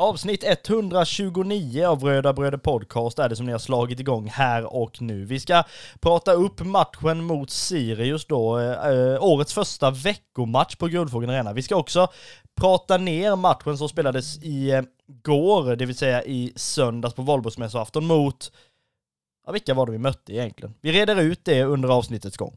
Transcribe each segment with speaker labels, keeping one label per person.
Speaker 1: Avsnitt 129 av Röda Bröder Podcast är det som ni har slagit igång här och nu. Vi ska prata upp matchen mot Sirius då, eh, eh årets första veckomatch på Guldfågeln Arena. Vi ska också prata ner matchen som spelades i eh, går, det vill säga i söndags på valborgsmässoafton mot, ja vilka var det vi mötte egentligen? Vi reder ut det under avsnittets gång.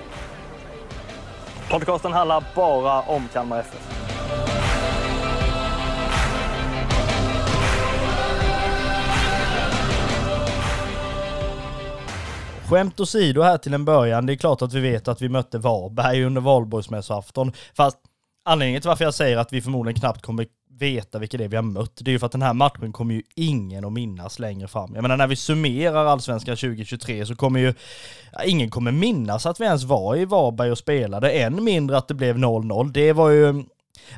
Speaker 1: Podcasten handlar bara om Kalmar FF. Skämt åsido här till en början, det är klart att vi vet att vi mötte Varberg under valborgsmässoafton. Fast anledningen till varför jag säger att vi förmodligen knappt kommer veta vilka det är vi har mött, det är ju för att den här matchen kommer ju ingen att minnas längre fram. Jag menar när vi summerar Allsvenskan 2023 så kommer ju, ingen kommer minnas att vi ens var i Varberg och spelade, än mindre att det blev 0-0. Det var ju,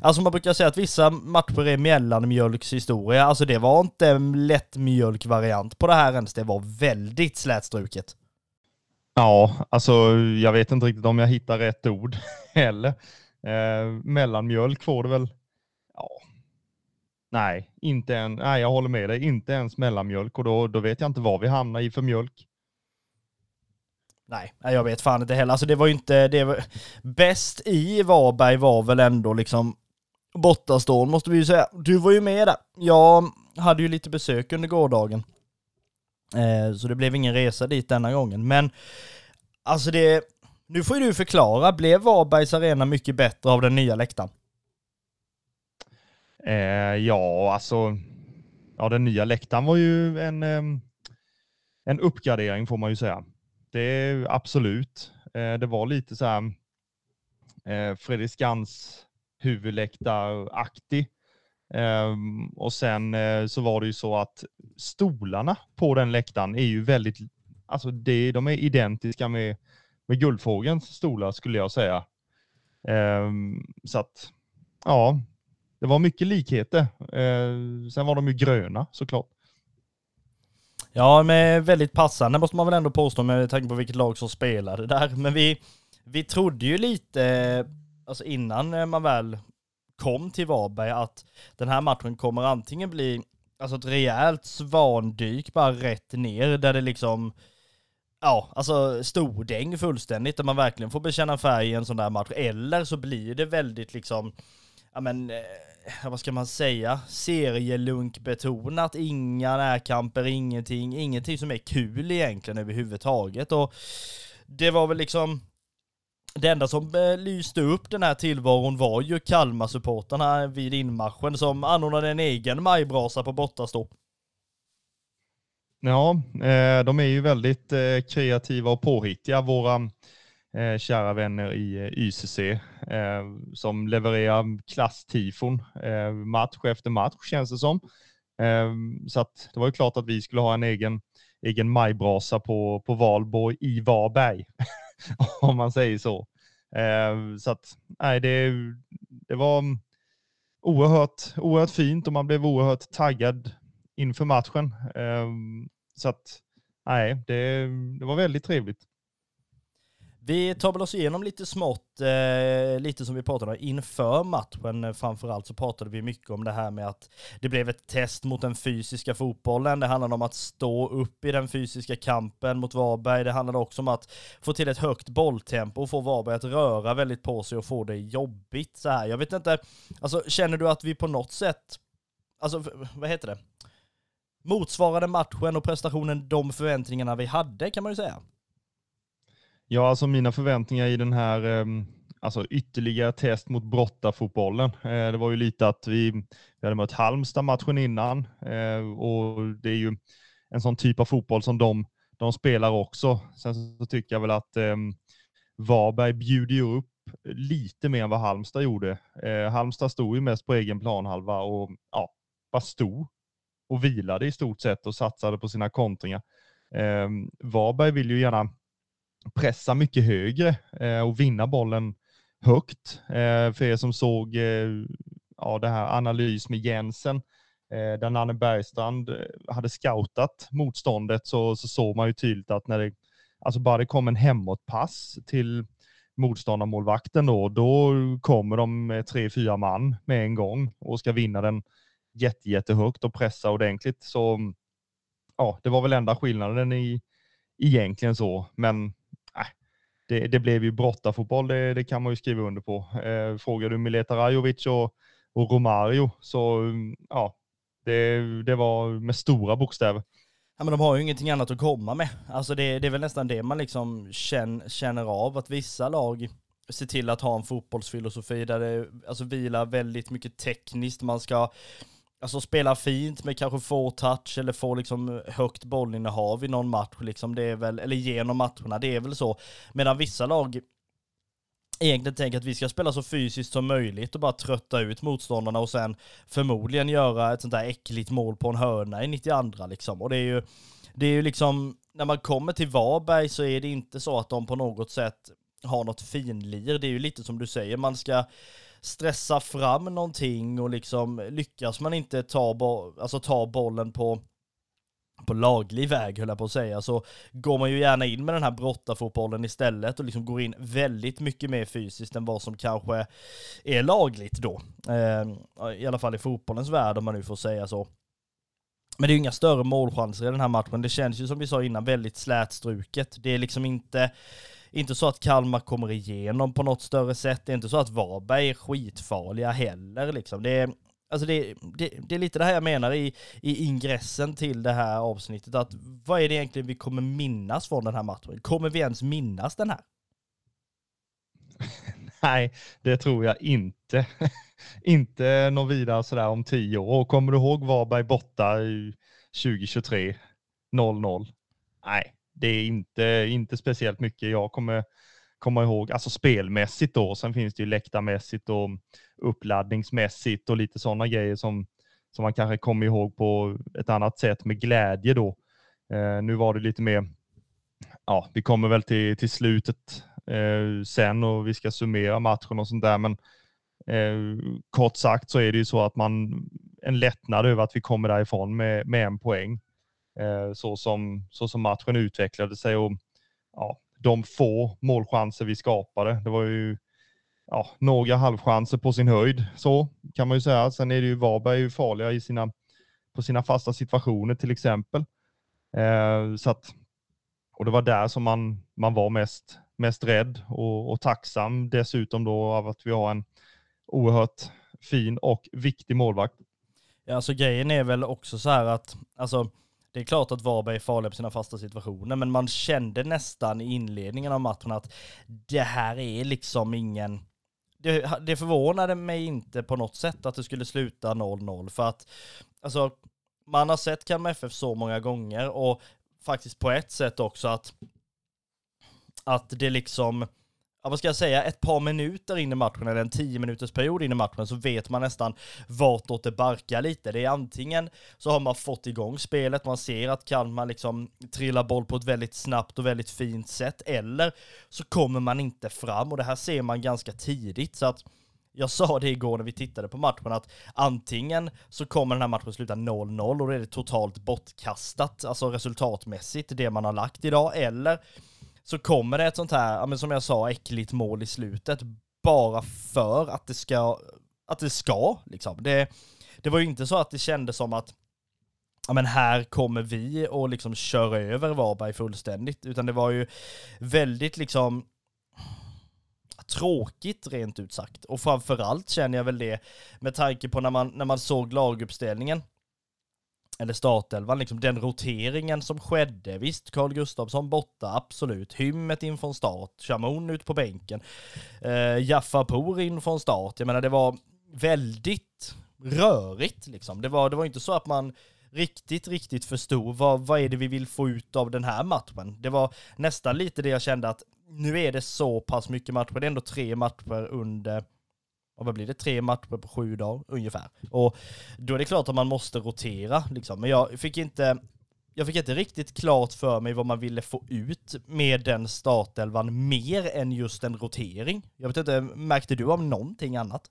Speaker 1: Alltså man brukar säga att vissa matcher är mellanmjölkshistoria, alltså det var inte en lättmjölkvariant på det här ens, det var väldigt slätstruket.
Speaker 2: Ja, alltså jag vet inte riktigt om jag hittar rätt ord heller. Eh, mellanmjölk får det väl. Ja. Nej, inte en, nej, jag håller med dig. Inte ens mellanmjölk och då, då vet jag inte vad vi hamnar i för mjölk.
Speaker 1: Nej, jag vet fan inte heller. Alltså det var ju inte, det var, bäst i Varberg var väl ändå liksom bortastånd måste vi ju säga. Du var ju med där. Jag hade ju lite besök under gårdagen. Eh, så det blev ingen resa dit denna gången. Men alltså det, nu får ju du förklara, blev Varbergs arena mycket bättre av den nya läktaren?
Speaker 2: Eh, ja, alltså, ja, den nya läktaren var ju en, ehm, en uppgradering får man ju säga. Det är absolut. Eh, det var lite så här eh, Fredrik Skans huvudläktaraktig. Ehm, och sen eh, så var det ju så att stolarna på den läktaren är ju väldigt, alltså det, de är identiska med, med Guldfågelns stolar skulle jag säga. Ehm, så att, ja, det var mycket likheter. Eh, sen var de ju gröna såklart.
Speaker 1: Ja, men väldigt passande måste man väl ändå påstå med tanke på vilket lag som spelade där. Men vi, vi trodde ju lite, eh, alltså innan eh, man väl kom till Varberg, att den här matchen kommer antingen bli alltså ett rejält svandyk bara rätt ner där det liksom Ja, alltså stordäng fullständigt där man verkligen får bekänna färg i en sån där match. Eller så blir det väldigt liksom, ja men, eh, vad ska man säga, serielunkbetonat, inga närkamper, ingenting, ingenting som är kul egentligen överhuvudtaget. Och det var väl liksom, det enda som eh, lyste upp den här tillvaron var ju Kalmar-supportrarna vid inmarschen som anordnade en egen majbrasa på bortastå.
Speaker 2: Ja, eh, de är ju väldigt eh, kreativa och påhittiga, våra eh, kära vänner i eh, YCC, eh, som levererar klasstifon eh, match efter match känns det som. Eh, så att det var ju klart att vi skulle ha en egen, egen majbrasa på, på Valborg i Varberg, om man säger så. Eh, så att, nej, det, det var mm, oerhört, oerhört fint och man blev oerhört taggad inför matchen. Eh, så att, nej, det, det var väldigt trevligt.
Speaker 1: Vi tar väl oss igenom lite smått, eh, lite som vi pratade om inför matchen. Framförallt så pratade vi mycket om det här med att det blev ett test mot den fysiska fotbollen. Det handlade om att stå upp i den fysiska kampen mot Varberg. Det handlade också om att få till ett högt bolltempo och få Varberg att röra väldigt på sig och få det jobbigt så här. Jag vet inte, alltså känner du att vi på något sätt, alltså vad heter det? Motsvarade matchen och prestationen de förväntningarna vi hade kan man ju säga.
Speaker 2: Ja, alltså mina förväntningar i den här ehm, alltså ytterligare test mot brottarfotbollen. Eh, det var ju lite att vi, vi hade mött Halmstad matchen innan eh, och det är ju en sån typ av fotboll som de, de spelar också. Sen så tycker jag väl att ehm, Varberg bjuder ju upp lite mer än vad Halmstad gjorde. Eh, Halmstad stod ju mest på egen planhalva och ja, bara stod och vilade i stort sett och satsade på sina kontringar. Eh, Varberg vill ju gärna pressa mycket högre eh, och vinna bollen högt. Eh, för er som såg eh, ja, det här analys med Jensen, eh, där Nanne Bergstrand eh, hade scoutat motståndet så, så såg man ju tydligt att när det, alltså bara det kom en hemåtpass till motståndarmålvakten då, då kommer de tre, fyra man med en gång och ska vinna den jätte, jättehögt och pressa ordentligt. Så ja, det var väl enda skillnaden i egentligen så, men det, det blev ju brottarfotboll, det, det kan man ju skriva under på. Eh, frågar du Mileta Rajovic och, och Romario så mm, ja, det, det var med stora bokstäver.
Speaker 1: Ja men de har ju ingenting annat att komma med. Alltså det, det är väl nästan det man liksom känner, känner av, att vissa lag ser till att ha en fotbollsfilosofi där det alltså vilar väldigt mycket tekniskt. Man ska alltså spela fint med kanske få touch eller få liksom högt bollinnehav i någon match liksom. Det är väl, eller genom matcherna, det är väl så. Medan vissa lag egentligen tänker att vi ska spela så fysiskt som möjligt och bara trötta ut motståndarna och sen förmodligen göra ett sånt där äckligt mål på en hörna i 92 liksom. Och det är ju, det är ju liksom, när man kommer till Varberg så är det inte så att de på något sätt har något finlir. Det är ju lite som du säger, man ska stressa fram någonting och liksom lyckas man inte ta, bo alltså ta bollen på på laglig väg höll jag på att säga, så går man ju gärna in med den här brottarfotbollen istället och liksom går in väldigt mycket mer fysiskt än vad som kanske är lagligt då. Eh, I alla fall i fotbollens värld om man nu får säga så. Men det är ju inga större målchanser i den här matchen. Det känns ju som vi sa innan väldigt slätstruket. Det är liksom inte, inte så att Kalmar kommer igenom på något större sätt. Det är inte så att Varberg är skitfarliga heller liksom. Det är, Alltså det, det, det, är lite det här jag menar i, i ingressen till det här avsnittet, att vad är det egentligen vi kommer minnas från den här matchen? Kommer vi ens minnas den här?
Speaker 2: Nej, det tror jag inte. inte något vidare sådär om tio år. Kommer du ihåg Varberg borta i 2023? 0-0. Nej, det är inte, inte speciellt mycket jag kommer komma ihåg, alltså spelmässigt då. Sen finns det ju läktarmässigt och uppladdningsmässigt och lite sådana grejer som, som man kanske kommer ihåg på ett annat sätt med glädje då. Eh, nu var det lite mer, ja, vi kommer väl till, till slutet eh, sen och vi ska summera matchen och sånt där, men eh, kort sagt så är det ju så att man, en lättnad över att vi kommer därifrån med, med en poäng. Eh, så, som, så som matchen utvecklade sig och ja, de få målchanser vi skapade. Det var ju ja, några halvchanser på sin höjd, så kan man ju säga. Sen är det ju Varberg ju farliga i sina, på sina fasta situationer till exempel. Eh, så att, och det var där som man, man var mest, mest rädd och, och tacksam dessutom då av att vi har en oerhört fin och viktig målvakt.
Speaker 1: Ja, alltså grejen är väl också så här att, alltså det är klart att Varberg är farliga på sina fasta situationer, men man kände nästan i inledningen av matchen att det här är liksom ingen... Det, det förvånade mig inte på något sätt att det skulle sluta 0-0, för att alltså, man har sett Kalmar FF så många gånger och faktiskt på ett sätt också att, att det liksom ja, vad ska jag säga, ett par minuter in i matchen, eller en tio minuters period in i matchen, så vet man nästan vartåt det barkar lite. Det är antingen så har man fått igång spelet, man ser att Kalmar liksom trillar boll på ett väldigt snabbt och väldigt fint sätt, eller så kommer man inte fram, och det här ser man ganska tidigt, så att jag sa det igår när vi tittade på matchen att antingen så kommer den här matchen sluta 0-0 och då är det totalt bortkastat, alltså resultatmässigt, det man har lagt idag, eller så kommer det ett sånt här, men som jag sa, äckligt mål i slutet bara för att det ska, att det ska liksom. Det, det var ju inte så att det kändes som att ja men här kommer vi och liksom kör över Varberg fullständigt, utan det var ju väldigt liksom tråkigt rent ut sagt. Och framförallt känner jag väl det med tanke på när man, när man såg laguppställningen eller startelvan, liksom den roteringen som skedde. Visst, Carl Gustafsson borta, absolut. Hymmet in från start, Chamon ut på bänken, eh, Jaffa Pour in från start. Jag menar, det var väldigt rörigt liksom. Det var, det var inte så att man riktigt, riktigt förstod vad, vad är det vi vill få ut av den här matchen. Det var nästan lite det jag kände att nu är det så pass mycket matcher. Det är ändå tre matcher under, och vad blir det, tre matcher på sju dagar ungefär. Och då är det klart att man måste rotera liksom. Men jag fick inte, jag fick inte riktigt klart för mig vad man ville få ut med den startelvan mer än just en rotering. Jag vet inte, märkte du om någonting annat?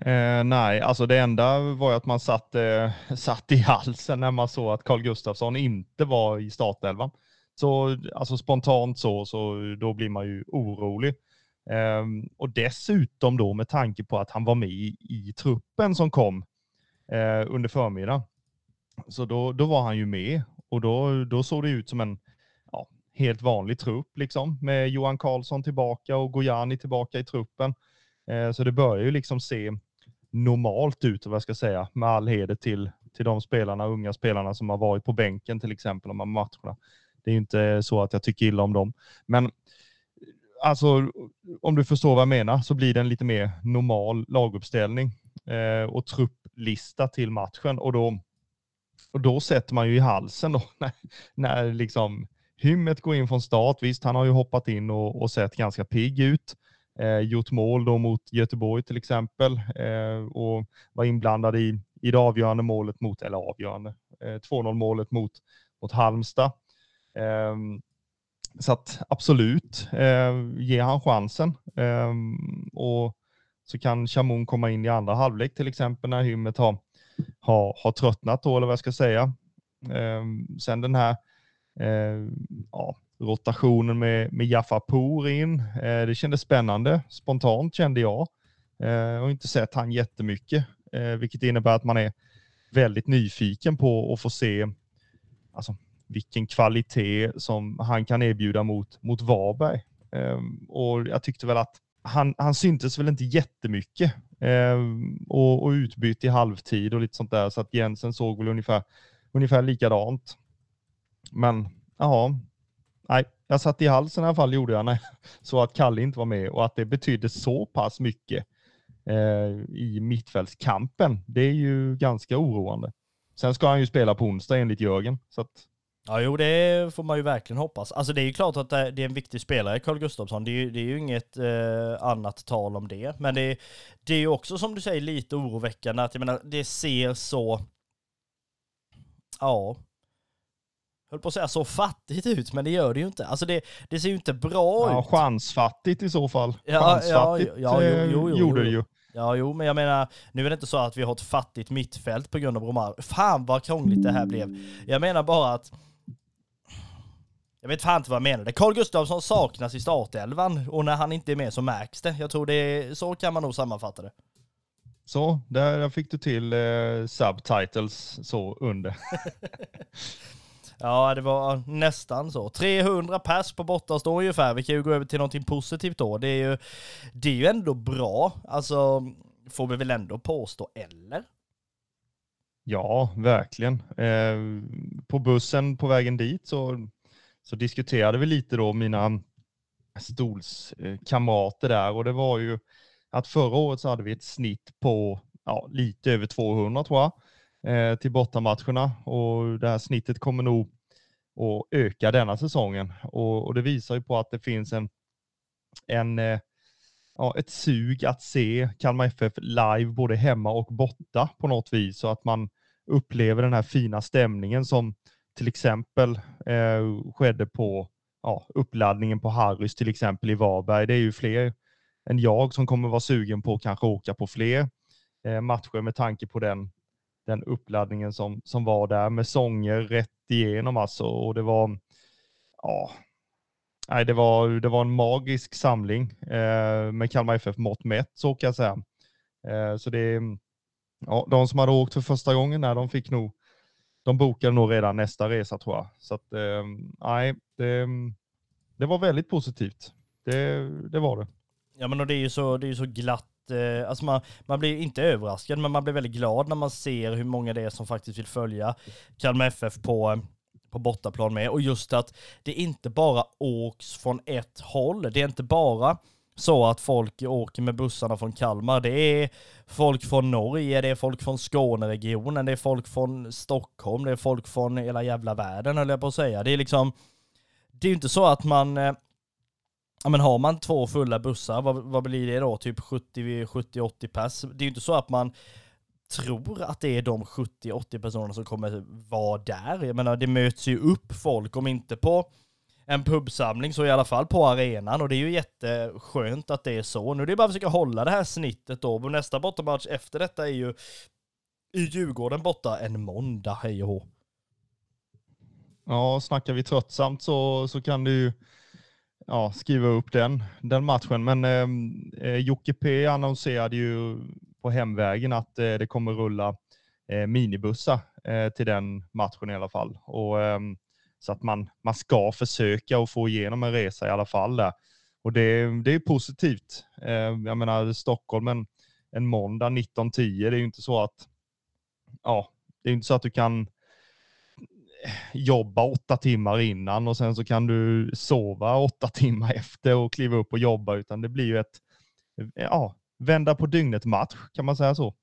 Speaker 2: Eh, nej, alltså det enda var ju att man satt, eh, satt i halsen när man såg att Carl Gustafsson inte var i startelvan. Så alltså spontant så, så då blir man ju orolig. Um, och dessutom då med tanke på att han var med i, i truppen som kom uh, under förmiddagen. Så då, då var han ju med och då, då såg det ut som en ja, helt vanlig trupp liksom med Johan Karlsson tillbaka och Gojani tillbaka i truppen. Uh, så det börjar ju liksom se normalt ut, vad jag ska säga, med all heder till, till de spelarna, unga spelarna som har varit på bänken till exempel de här matcherna. Det är ju inte så att jag tycker illa om dem. Men alltså, om du förstår vad jag menar så blir det en lite mer normal laguppställning eh, och trupplista till matchen och då, och då sätter man ju i halsen då när, när liksom Hymmet går in från start. Visst, han har ju hoppat in och, och sett ganska pigg ut. Eh, gjort mål då mot Göteborg till exempel eh, och var inblandad i, i det avgörande målet mot, eller avgörande, eh, 2-0 målet mot, mot Halmstad. Ehm, så att absolut, eh, ge han chansen. Eh, och så kan Chamon komma in i andra halvlek till exempel när Hymmet har, har, har tröttnat då, eller vad jag ska säga. Eh, sen den här eh, ja, rotationen med, med Jaffa Por in. Eh, det kändes spännande, spontant kände jag. Eh, och inte sett han jättemycket, eh, vilket innebär att man är väldigt nyfiken på att få se alltså, vilken kvalitet som han kan erbjuda mot, mot Varberg. Eh, och jag tyckte väl att han, han syntes väl inte jättemycket eh, och, och utbytt i halvtid och lite sånt där, så att Jensen såg väl ungefär, ungefär likadant. Men ja, nej, jag satt i halsen i alla fall gjorde jag när, så att Kalle inte var med och att det betydde så pass mycket eh, i mittfältskampen. Det är ju ganska oroande. Sen ska han ju spela på onsdag enligt Jörgen. Så att...
Speaker 1: Ja, jo, det får man ju verkligen hoppas. Alltså det är ju klart att det är en viktig spelare, Carl Gustafsson. Det är ju, det är ju inget eh, annat tal om det. Men det, det är ju också som du säger lite oroväckande att jag menar, det ser så... Ja, höll på att säga så fattigt ut, men det gör det ju inte. Alltså det, det ser ju inte bra
Speaker 2: ja,
Speaker 1: ut.
Speaker 2: Chansfattigt i så fall.
Speaker 1: Ja,
Speaker 2: chansfattigt
Speaker 1: ja, ja, jo, jo, jo,
Speaker 2: gjorde
Speaker 1: jo.
Speaker 2: det ju.
Speaker 1: Ja, jo, men jag menar, nu är det inte så att vi har ett fattigt mittfält på grund av Romar. Fan vad krångligt det här blev. Jag menar bara att... Jag vet fan inte vad jag menade. Carl Gustafsson saknas i startelvan och när han inte är med så märks det. Jag tror det är, så kan man nog sammanfatta det.
Speaker 2: Så, där fick du till eh, subtitles så under.
Speaker 1: Ja, det var nästan så. 300 pers på bortastå ungefär. Vi kan ju gå över till någonting positivt då. Det är ju, det är ju ändå bra. Alltså, får vi väl ändå påstå, eller?
Speaker 2: Ja, verkligen. Eh, på bussen på vägen dit så, så diskuterade vi lite då mina stolskamrater där. Och det var ju att förra året så hade vi ett snitt på ja, lite över 200 tror jag eh, till bortamatcherna. Och det här snittet kommer nog att öka denna säsongen. Och, och det visar ju på att det finns en, en eh, ja, ett sug att se Kalmar FF live både hemma och borta på något vis. Så att man upplever den här fina stämningen som till exempel eh, skedde på ja, uppladdningen på Harrys till exempel i Varberg. Det är ju fler än jag som kommer vara sugen på att kanske åka på fler eh, matcher med tanke på den den uppladdningen som, som var där med sånger rätt igenom alltså. Och det var, ja, nej, det var, det var en magisk samling eh, med Kalmar FF mått mätt, så kan jag säga. Eh, så det, ja, de som hade åkt för första gången, nej, de fick nog, de bokar nog redan nästa resa tror jag. Så att, eh, nej, det, det var väldigt positivt. Det, det var det.
Speaker 1: Ja men och det är ju så, det är så glatt eh, alltså man, man blir inte överraskad, men man blir väldigt glad när man ser hur många det är som faktiskt vill följa Kalmar FF på, på bortaplan med. Och just att det inte bara åks från ett håll. Det är inte bara så att folk åker med bussarna från Kalmar. Det är folk från Norge, det är folk från Skåneregionen, det är folk från Stockholm, det är folk från hela jävla världen höll jag på att säga. Det är liksom, det är ju inte så att man eh, ja men har man två fulla bussar, vad, vad blir det då? Typ 70-80 pass. Det är ju inte så att man tror att det är de 70-80 personerna som kommer vara där. Jag menar, det möts ju upp folk, om inte på en pubsamling så i alla fall på arenan och det är ju jätteskönt att det är så. Nu är det bara att försöka hålla det här snittet då. Nästa bortamatch efter detta är ju i Djurgården borta en måndag, hej och hå.
Speaker 2: Ja, snackar vi tröttsamt så, så kan du ja, skriva upp den, den matchen. Men ehm, eh, Jocke P annonserade ju på hemvägen att eh, det kommer rulla eh, minibussar eh, till den matchen i alla fall. Och, ehm, så att man, man ska försöka att få igenom en resa i alla fall där. Och det, det är positivt. Eh, jag menar Stockholm en, en måndag 19.10, det är ju inte så att ja, det är inte så att du kan jobba åtta timmar innan och sen så kan du sova åtta timmar efter och kliva upp och jobba, utan det blir ju ett, ja, vända på dygnet match, kan man säga så?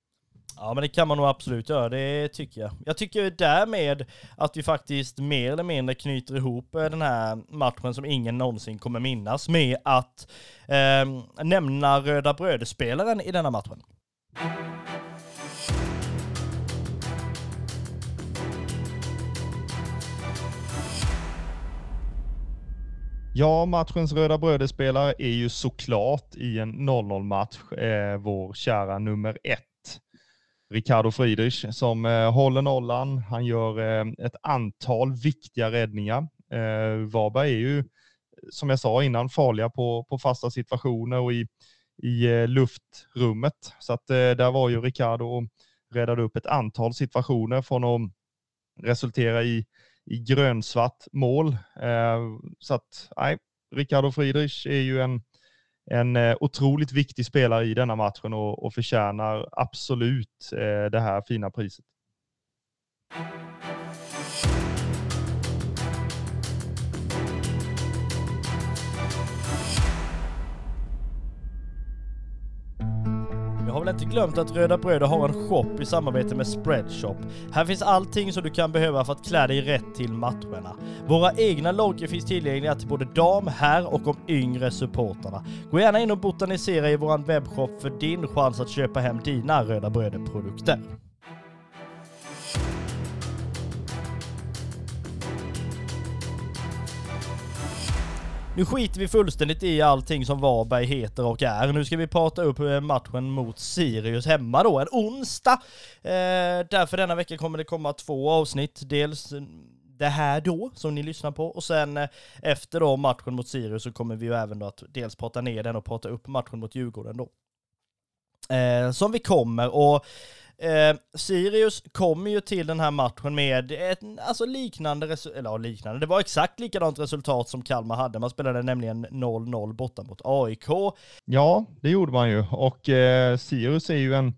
Speaker 1: Ja men det kan man nog absolut göra, det tycker jag. Jag tycker därmed att vi faktiskt mer eller mindre knyter ihop eh, den här matchen som ingen någonsin kommer minnas med att eh, nämna Röda Bröder-spelaren i denna matchen.
Speaker 2: Ja, matchens röda brödespelare är ju såklart i en 0-0 match eh, vår kära nummer ett. Ricardo Friedrich som eh, håller nollan. Han gör eh, ett antal viktiga räddningar. Eh, Varberg är ju, som jag sa innan, farliga på, på fasta situationer och i, i eh, luftrummet. Så att eh, där var ju Ricardo och räddade upp ett antal situationer från att resultera i i grönsvart mål. Eh, så att, nej, Ricardo Friedrich är ju en, en eh, otroligt viktig spelare i denna matchen och, och förtjänar absolut eh, det här fina priset.
Speaker 1: Du har väl inte glömt att Röda Bröder har en shop i samarbete med Spreadshop. Här finns allting som du kan behöva för att klä dig rätt till matcherna. Våra egna loggor finns tillgängliga till både dam, herr och de yngre supportarna. Gå gärna in och botanisera i våran webbshop för din chans att köpa hem dina Röda Bröder-produkter. Nu skiter vi fullständigt i allting som Varberg heter och är. Nu ska vi prata upp eh, matchen mot Sirius hemma då, en onsdag. Eh, därför denna vecka kommer det komma två avsnitt. Dels eh, det här då, som ni lyssnar på, och sen eh, efter då matchen mot Sirius så kommer vi ju även då att dels prata ner den och prata upp matchen mot Djurgården då. Eh, som vi kommer och Eh, Sirius kommer ju till den här matchen med ett alltså liknande, eller ja, liknande, det var exakt likadant resultat som Kalmar hade. Man spelade nämligen 0-0 borta mot AIK.
Speaker 2: Ja, det gjorde man ju och eh, Sirius är ju en,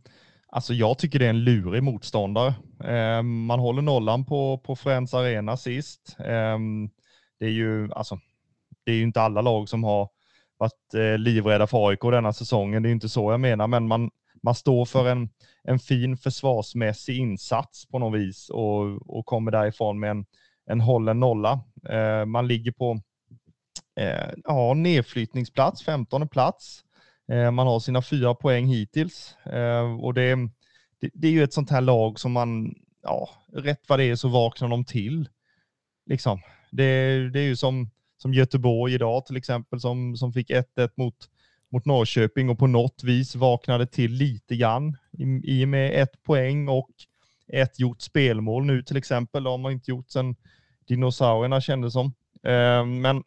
Speaker 2: alltså jag tycker det är en lurig motståndare. Eh, man håller nollan på, på Friends Arena sist. Eh, det är ju, alltså, det är ju inte alla lag som har varit eh, livrädda för AIK denna säsongen. Det är ju inte så jag menar, men man, man står för en, en fin försvarsmässig insats på något vis och, och kommer därifrån med en, en hållen nolla. Eh, man ligger på eh, ja, nedflyttningsplats, 15 plats. Eh, man har sina fyra poäng hittills eh, och det, det, det, är ju ett sånt här lag som man, ja, rätt vad det är så vaknar de till. Liksom. Det, det är ju som, som Göteborg idag till exempel som, som fick 1-1 mot mot Norrköping och på något vis vaknade till lite grann i, och med ett poäng och ett gjort spelmål nu till exempel. Det har man inte gjort sedan dinosaurierna kändes som. Eh, men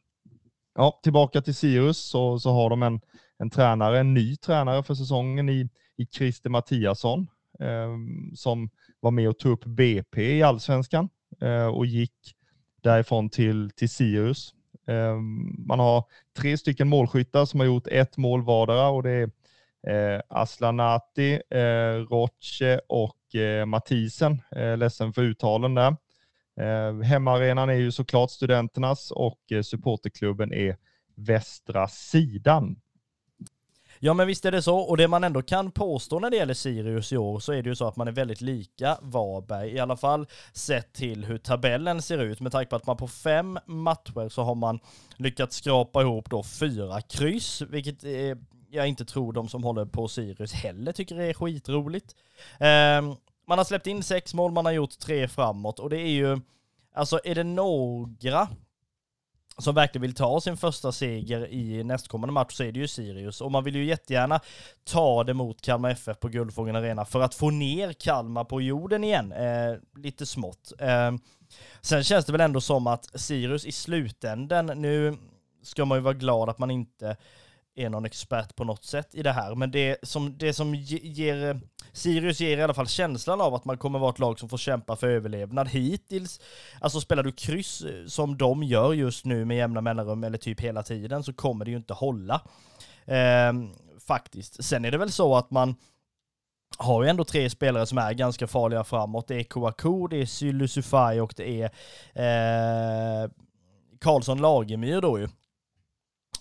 Speaker 2: ja, tillbaka till Sirius så, så har de en, en tränare, en ny tränare för säsongen i, i Christer Mattiasson eh, som var med och tog upp BP i allsvenskan eh, och gick därifrån till, till Sirius. Man har tre stycken målskyttar som har gjort ett mål vardera och det är eh, Aslanati, eh, Roche och eh, Mathisen. Eh, ledsen för uttalen där. Eh, hemmaarenan är ju såklart studenternas och eh, supporterklubben är Västra Sidan.
Speaker 1: Ja men visst är det så, och det man ändå kan påstå när det gäller Sirius i år så är det ju så att man är väldigt lika Varberg, i alla fall sett till hur tabellen ser ut, med tanke på att man på fem matcher så har man lyckats skrapa ihop då fyra kryss, vilket är, jag inte tror de som håller på Sirius heller tycker det är skitroligt. Eh, man har släppt in sex mål, man har gjort tre framåt och det är ju, alltså är det några som verkligen vill ta sin första seger i nästkommande match så är det ju Sirius. Och man vill ju jättegärna ta det mot Kalmar FF på Guldfågeln Arena för att få ner Kalmar på jorden igen, eh, lite smått. Eh, sen känns det väl ändå som att Sirius i slutänden, nu ska man ju vara glad att man inte är någon expert på något sätt i det här, men det som, det som ger, eh, Sirius ger i alla fall känslan av att man kommer vara ett lag som får kämpa för överlevnad hittills. Alltså spelar du kryss eh, som de gör just nu med jämna mellanrum eller typ hela tiden så kommer det ju inte hålla. Eh, faktiskt. Sen är det väl så att man har ju ändå tre spelare som är ganska farliga framåt. Det är Kouakou, det är Sylusufai och det är eh, Karlsson Lagemyr då ju.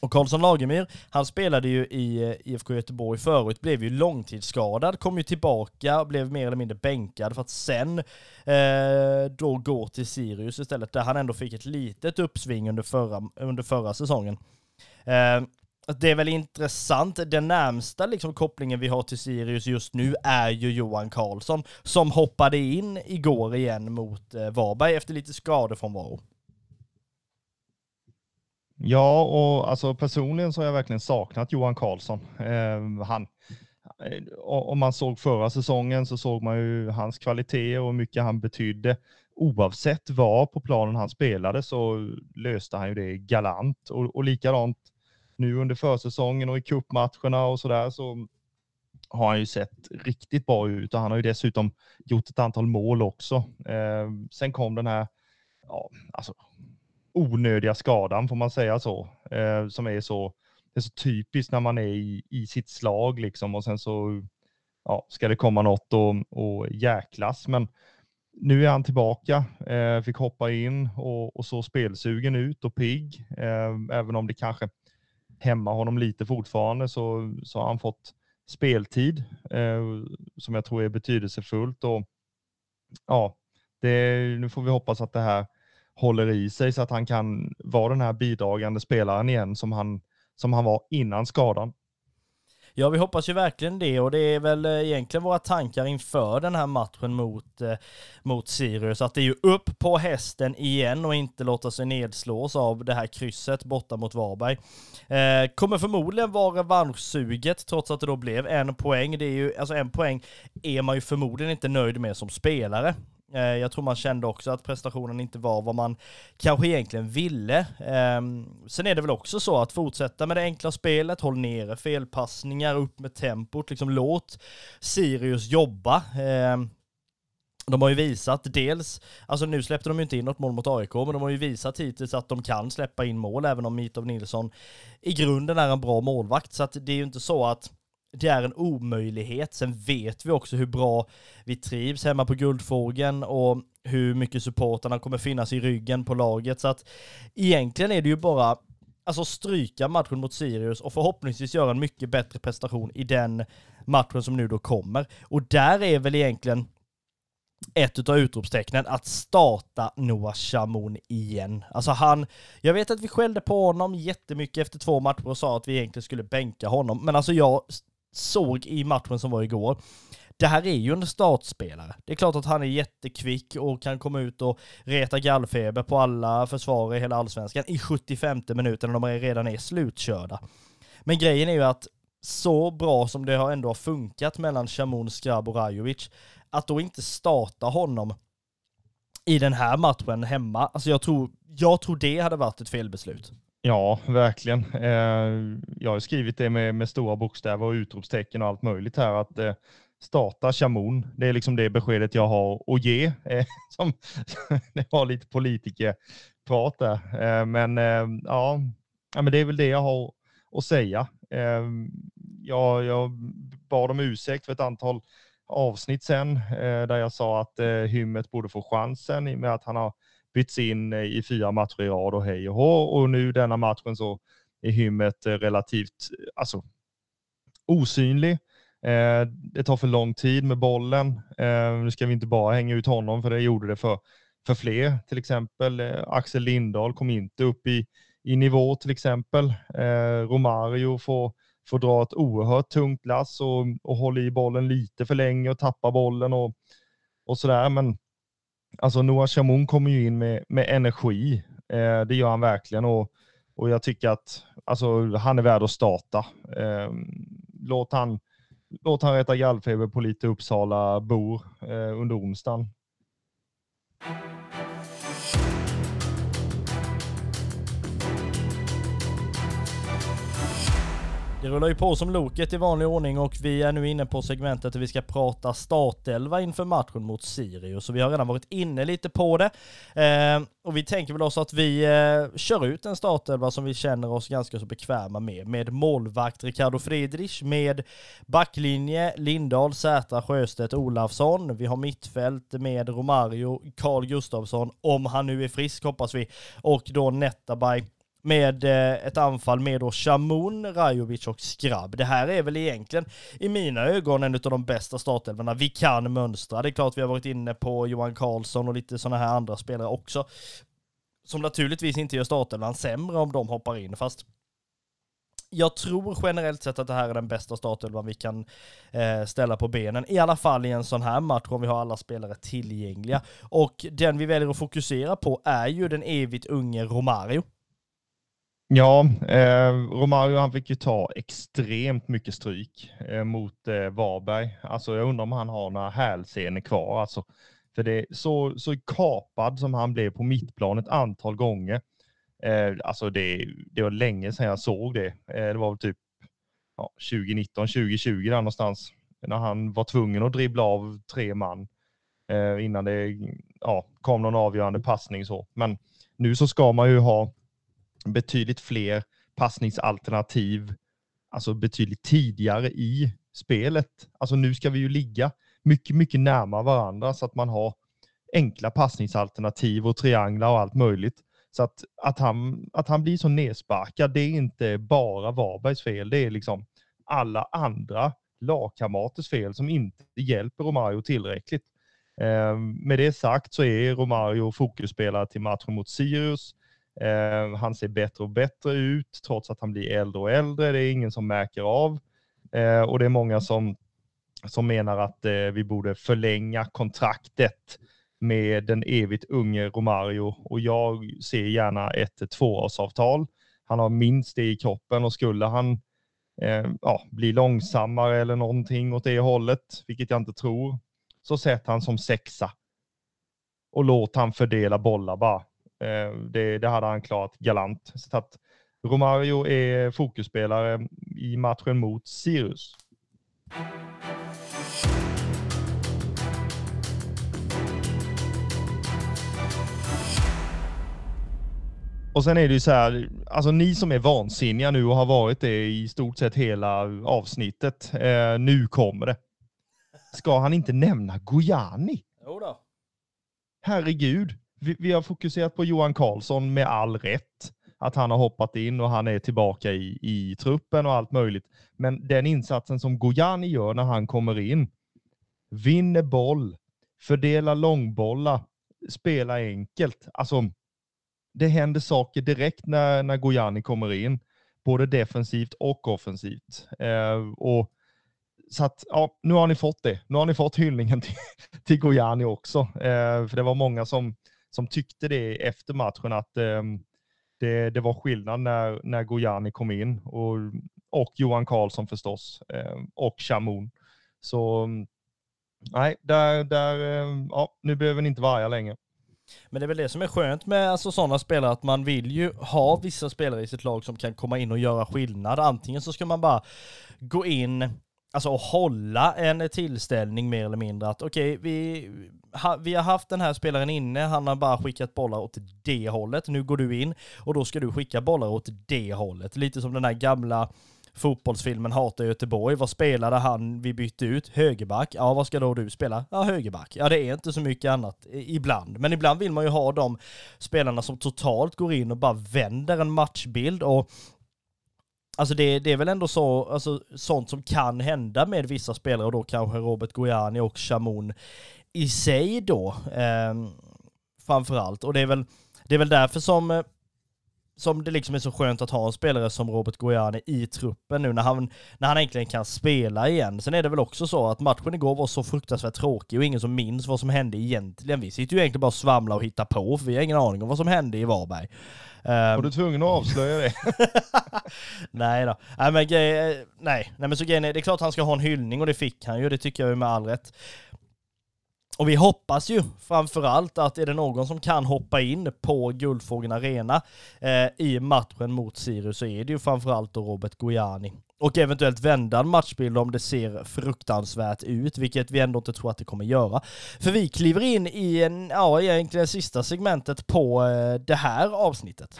Speaker 1: Och Karlsson Lagemyr, han spelade ju i eh, IFK Göteborg förut, blev ju långtidsskadad, kom ju tillbaka, blev mer eller mindre bänkad för att sen eh, då gå till Sirius istället, där han ändå fick ett litet uppsving under förra, under förra säsongen. Eh, det är väl intressant, den närmsta liksom kopplingen vi har till Sirius just nu är ju Johan Karlsson, som hoppade in igår igen mot eh, Varberg efter lite skadefrånvaro. Mm.
Speaker 2: Ja, och alltså personligen så har jag verkligen saknat Johan Karlsson. Eh, han, eh, om man såg förra säsongen så såg man ju hans kvalitet och hur mycket han betydde. Oavsett var på planen han spelade så löste han ju det galant och, och likadant nu under försäsongen och i cupmatcherna och sådär så har han ju sett riktigt bra ut och han har ju dessutom gjort ett antal mål också. Eh, sen kom den här, ja, alltså onödiga skadan, får man säga så, eh, som är så, det är så typiskt när man är i, i sitt slag liksom och sen så ja, ska det komma något och, och jäklas. Men nu är han tillbaka, eh, fick hoppa in och, och så spelsugen ut och pigg. Eh, även om det kanske hämmar honom lite fortfarande så, så har han fått speltid eh, som jag tror är betydelsefullt. Och, ja, det, nu får vi hoppas att det här håller i sig så att han kan vara den här bidragande spelaren igen som han, som han var innan skadan.
Speaker 1: Ja, vi hoppas ju verkligen det och det är väl eh, egentligen våra tankar inför den här matchen mot, eh, mot Sirius. Att det är ju upp på hästen igen och inte låta sig nedslås av det här krysset borta mot Varberg. Eh, kommer förmodligen vara revanschsuget trots att det då blev en poäng. Det är ju, alltså en poäng är man ju förmodligen inte nöjd med som spelare. Eh, jag tror man kände också att prestationen inte var vad man kanske egentligen ville. Ehm, sen är det väl också så att fortsätta med det enkla spelet, håll nere felpassningar, upp med tempot, liksom låt Sirius jobba. Ehm, de har ju visat dels, alltså nu släppte de ju inte in något mål mot AIK, men de har ju visat hittills att de kan släppa in mål, även om Mitov Nilsson i grunden är en bra målvakt. Så att det är ju inte så att det är en omöjlighet. Sen vet vi också hur bra vi trivs hemma på Guldfågeln och hur mycket supportarna kommer finnas i ryggen på laget. Så att egentligen är det ju bara alltså stryka matchen mot Sirius och förhoppningsvis göra en mycket bättre prestation i den matchen som nu då kommer. Och där är väl egentligen ett av utropstecknen att starta Noah Shamoun igen. Alltså han, jag vet att vi skällde på honom jättemycket efter två matcher och sa att vi egentligen skulle bänka honom, men alltså jag såg i matchen som var igår. Det här är ju en startspelare. Det är klart att han är jättekvick och kan komma ut och reta gallfeber på alla försvarare i hela allsvenskan i 75 minuter när de redan är slutkörda. Men grejen är ju att så bra som det har ändå har funkat mellan Shamun, Skrab och Rajovic, att då inte starta honom i den här matchen hemma, alltså jag tror, jag tror det hade varit ett felbeslut.
Speaker 2: Ja, verkligen. Eh, jag har skrivit det med, med stora bokstäver och utropstecken och allt möjligt här att eh, starta Chamoun. Det är liksom det beskedet jag har att ge. Eh, som, det var lite politikerprat där. Eh, men eh, ja, men det är väl det jag har att säga. Eh, jag, jag bad om ursäkt för ett antal avsnitt sen där jag sa att Hymmet borde få chansen i och med att han har bytts in eh, i fyra matcher i rad och hej och hå. Och nu denna matchen så är Hymmet eh, relativt, eh, alltså osynlig. Det tar för lång tid med bollen. Nu ska vi inte bara hänga ut honom, för det gjorde det för, för fler. Till exempel Axel Lindahl kom inte upp i, i nivå till exempel. Romario får, får dra ett oerhört tungt lass och, och håller i bollen lite för länge och tappar bollen och, och sådär. Men alltså Noah Chamoun kommer ju in med, med energi. Eh, det gör han verkligen och, och jag tycker att alltså, han är värd att starta. Eh, låt han låt han rätta gallfeber på lite Uppsala-bor eh, under onsdagen.
Speaker 1: Det rullar ju på som loket i vanlig ordning och vi är nu inne på segmentet där vi ska prata startelva inför matchen mot Sirius. Så vi har redan varit inne lite på det. Eh, och vi tänker väl också att vi eh, kör ut en startelva som vi känner oss ganska så bekväma med. Med målvakt Ricardo Friedrich, med backlinje Lindahl, Zäta, Sjöstedt, Olafsson. Vi har mittfält med Romario, Carl Gustafsson, om han nu är frisk hoppas vi. Och då Netabay med eh, ett anfall med då Shamoun, Rajovic och Skrabb. Det här är väl egentligen i mina ögon en av de bästa startelvorna vi kan mönstra. Det är klart vi har varit inne på Johan Karlsson och lite sådana här andra spelare också. Som naturligtvis inte gör startelvan sämre om de hoppar in, fast jag tror generellt sett att det här är den bästa startelvan vi kan eh, ställa på benen. I alla fall i en sån här match om vi har alla spelare tillgängliga. Och den vi väljer att fokusera på är ju den evigt unge Romario.
Speaker 2: Ja, eh, Romario han fick ju ta extremt mycket stryk eh, mot eh, Varberg. Alltså jag undrar om han har några hälsenor kvar. Alltså, för det så, så kapad som han blev på mittplan ett antal gånger. Eh, alltså det, det var länge sedan jag såg det. Eh, det var väl typ ja, 2019, 2020 där någonstans. När han var tvungen att dribbla av tre man eh, innan det ja, kom någon avgörande passning. Så. Men nu så ska man ju ha betydligt fler passningsalternativ, alltså betydligt tidigare i spelet. Alltså nu ska vi ju ligga mycket, mycket närmare varandra så att man har enkla passningsalternativ och trianglar och allt möjligt. Så att, att, han, att han blir så nedsparkad, det är inte bara Varbergs fel, det är liksom alla andra lagkamraters fel som inte hjälper Romario tillräckligt. Eh, med det sagt så är Romario fokusspelare till matchen mot Sirius. Eh, han ser bättre och bättre ut trots att han blir äldre och äldre. Det är ingen som märker av. Eh, och det är många som, som menar att eh, vi borde förlänga kontraktet med den evigt unge Romario och jag ser gärna ett tvåårsavtal. Han har minst det i kroppen och skulle han eh, ja, bli långsammare eller någonting åt det hållet, vilket jag inte tror, så sätt han som sexa. Och låt han fördela bollar bara. Eh, det, det hade han klarat galant. Så att Romario är fokusspelare i matchen mot Sirius. Och sen är det ju så här, alltså ni som är vansinniga nu och har varit det i stort sett hela avsnittet, eh, nu kommer det. Ska han inte nämna Gojani?
Speaker 1: Jo då.
Speaker 2: Herregud vi, vi har fokuserat på Johan Karlsson med all rätt. Att han har hoppat in och han är tillbaka i, i truppen och allt möjligt. Men den insatsen som Gojani gör när han kommer in, vinner boll, fördelar långbollar, spelar enkelt. Alltså, det händer saker direkt när, när Gojani kommer in, både defensivt och offensivt. Eh, och så att, ja, nu har ni fått det. Nu har ni fått hyllningen till, till Gojani också. Eh, för det var många som, som tyckte det efter matchen att eh, det, det var skillnad när, när Gojani kom in och, och Johan Karlsson förstås eh, och Chamoun. Så nej, där, där, eh, ja, nu behöver ni inte varga längre.
Speaker 1: Men det är väl det som är skönt med alltså, sådana spelare, att man vill ju ha vissa spelare i sitt lag som kan komma in och göra skillnad. Antingen så ska man bara gå in alltså att hålla en tillställning mer eller mindre. Att okej, okay, vi, ha, vi har haft den här spelaren inne, han har bara skickat bollar åt det hållet. Nu går du in och då ska du skicka bollar åt det hållet. Lite som den här gamla fotbollsfilmen Hata Göteborg. Vad spelade han vi bytte ut? Högerback. Ja, vad ska då du spela? Ja, högerback. Ja, det är inte så mycket annat ibland. Men ibland vill man ju ha de spelarna som totalt går in och bara vänder en matchbild och Alltså det, det är väl ändå så, alltså sånt som kan hända med vissa spelare och då kanske Robert Gojani och Chamon i sig då. Eh, framförallt. Och det är väl, det är väl därför som eh, som det liksom är så skönt att ha en spelare som Robert Gojani i truppen nu när han, när han äntligen kan spela igen. Sen är det väl också så att matchen igår var så fruktansvärt tråkig och ingen som minns vad som hände egentligen. Vi sitter ju egentligen bara och svamlar och hittar på för vi har ingen aning om vad som hände i Varberg.
Speaker 2: Var du tvungen att avslöja det?
Speaker 1: nej då. Nej men, nej. nej men så grejen är, det är klart han ska ha en hyllning och det fick han ju, det tycker jag ju med all rätt. Och vi hoppas ju framförallt att är det någon som kan hoppa in på Guldfågeln Arena eh, i matchen mot Sirius så är det ju framförallt då Robert Gojani. Och eventuellt vända en matchbild om det ser fruktansvärt ut, vilket vi ändå inte tror att det kommer göra. För vi kliver in i en, ja egentligen det sista segmentet på eh, det här avsnittet.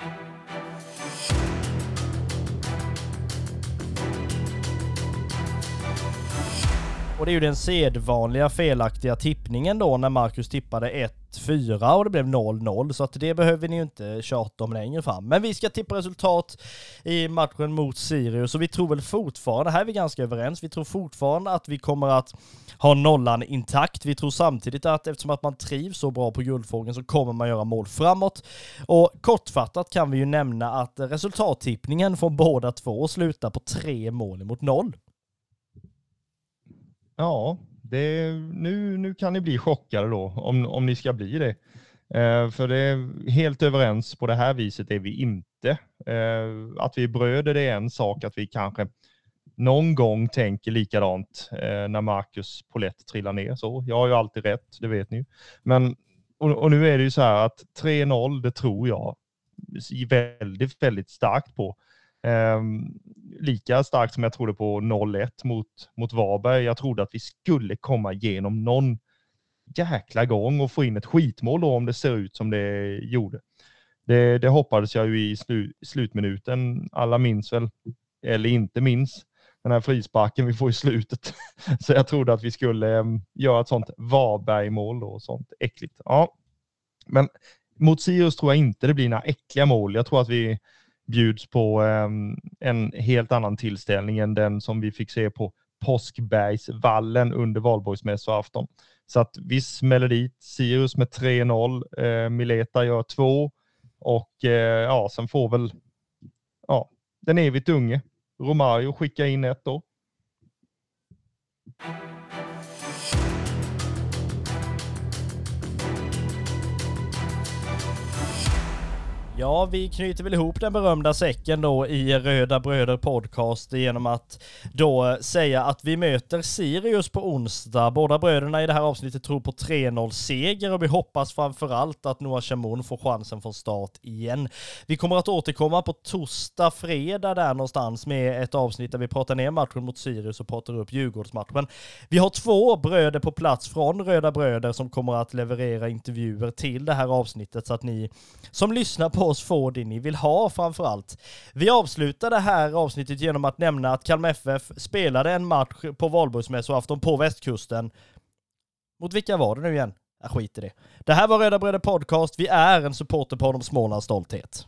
Speaker 1: Och det är ju den sedvanliga felaktiga tippningen då när Marcus tippade 1-4 och det blev 0-0. Så att det behöver ni ju inte tjata om längre fram. Men vi ska tippa resultat i matchen mot Sirius och vi tror väl fortfarande, här är vi ganska överens, vi tror fortfarande att vi kommer att ha nollan intakt. Vi tror samtidigt att eftersom att man trivs så bra på Guldfågeln så kommer man göra mål framåt. Och kortfattat kan vi ju nämna att resultattippningen från båda två slutar på tre mål mot noll.
Speaker 2: Ja, det, nu, nu kan ni bli chockade då, om, om ni ska bli det. Eh, för det är helt överens på det här viset är vi inte. Eh, att vi är bröder det är en sak, att vi kanske någon gång tänker likadant eh, när Marcus Polett trillar ner. Så jag har ju alltid rätt, det vet ni. Men och, och nu är det ju så här att 3-0, det tror jag väldigt, väldigt starkt på. Eh, lika starkt som jag trodde på 0-1 mot, mot Varberg. Jag trodde att vi skulle komma igenom någon jäkla gång och få in ett skitmål då om det ser ut som det gjorde. Det, det hoppades jag ju i slu, slutminuten. Alla minns väl, eller inte minns, den här frisparken vi får i slutet. Så jag trodde att vi skulle ehm, göra ett sånt Varberg-mål då, sånt äckligt. Ja, men mot Sirius tror jag inte det blir några äckliga mål. Jag tror att vi bjuds på ehm, en helt annan tillställning än den som vi fick se på Påskbergsvallen under valborgsmässoafton. Så att vi smäller dit Sirius med 3-0. Eh, Mileta gör 2 och eh, ja, sen får väl ja, den evigt unge Romario skicka in ett då.
Speaker 1: Ja, vi knyter väl ihop den berömda säcken då i Röda Bröder Podcast genom att då säga att vi möter Sirius på onsdag. Båda bröderna i det här avsnittet tror på 3-0 seger och vi hoppas framförallt att Noah Chamoun får chansen från start igen. Vi kommer att återkomma på torsdag, fredag där någonstans med ett avsnitt där vi pratar ner matchen mot Sirius och pratar upp Djurgårdsmatchen. Vi har två bröder på plats från Röda Bröder som kommer att leverera intervjuer till det här avsnittet så att ni som lyssnar på oss få det ni vill ha framförallt. Vi avslutar det här avsnittet genom att nämna att Kalmar FF spelade en match på valborgsmässoafton på västkusten. Mot vilka var det nu igen? Jag skiter i det. Det här var Röda Bröder Podcast. Vi är en supporter på om Smålands stolthet.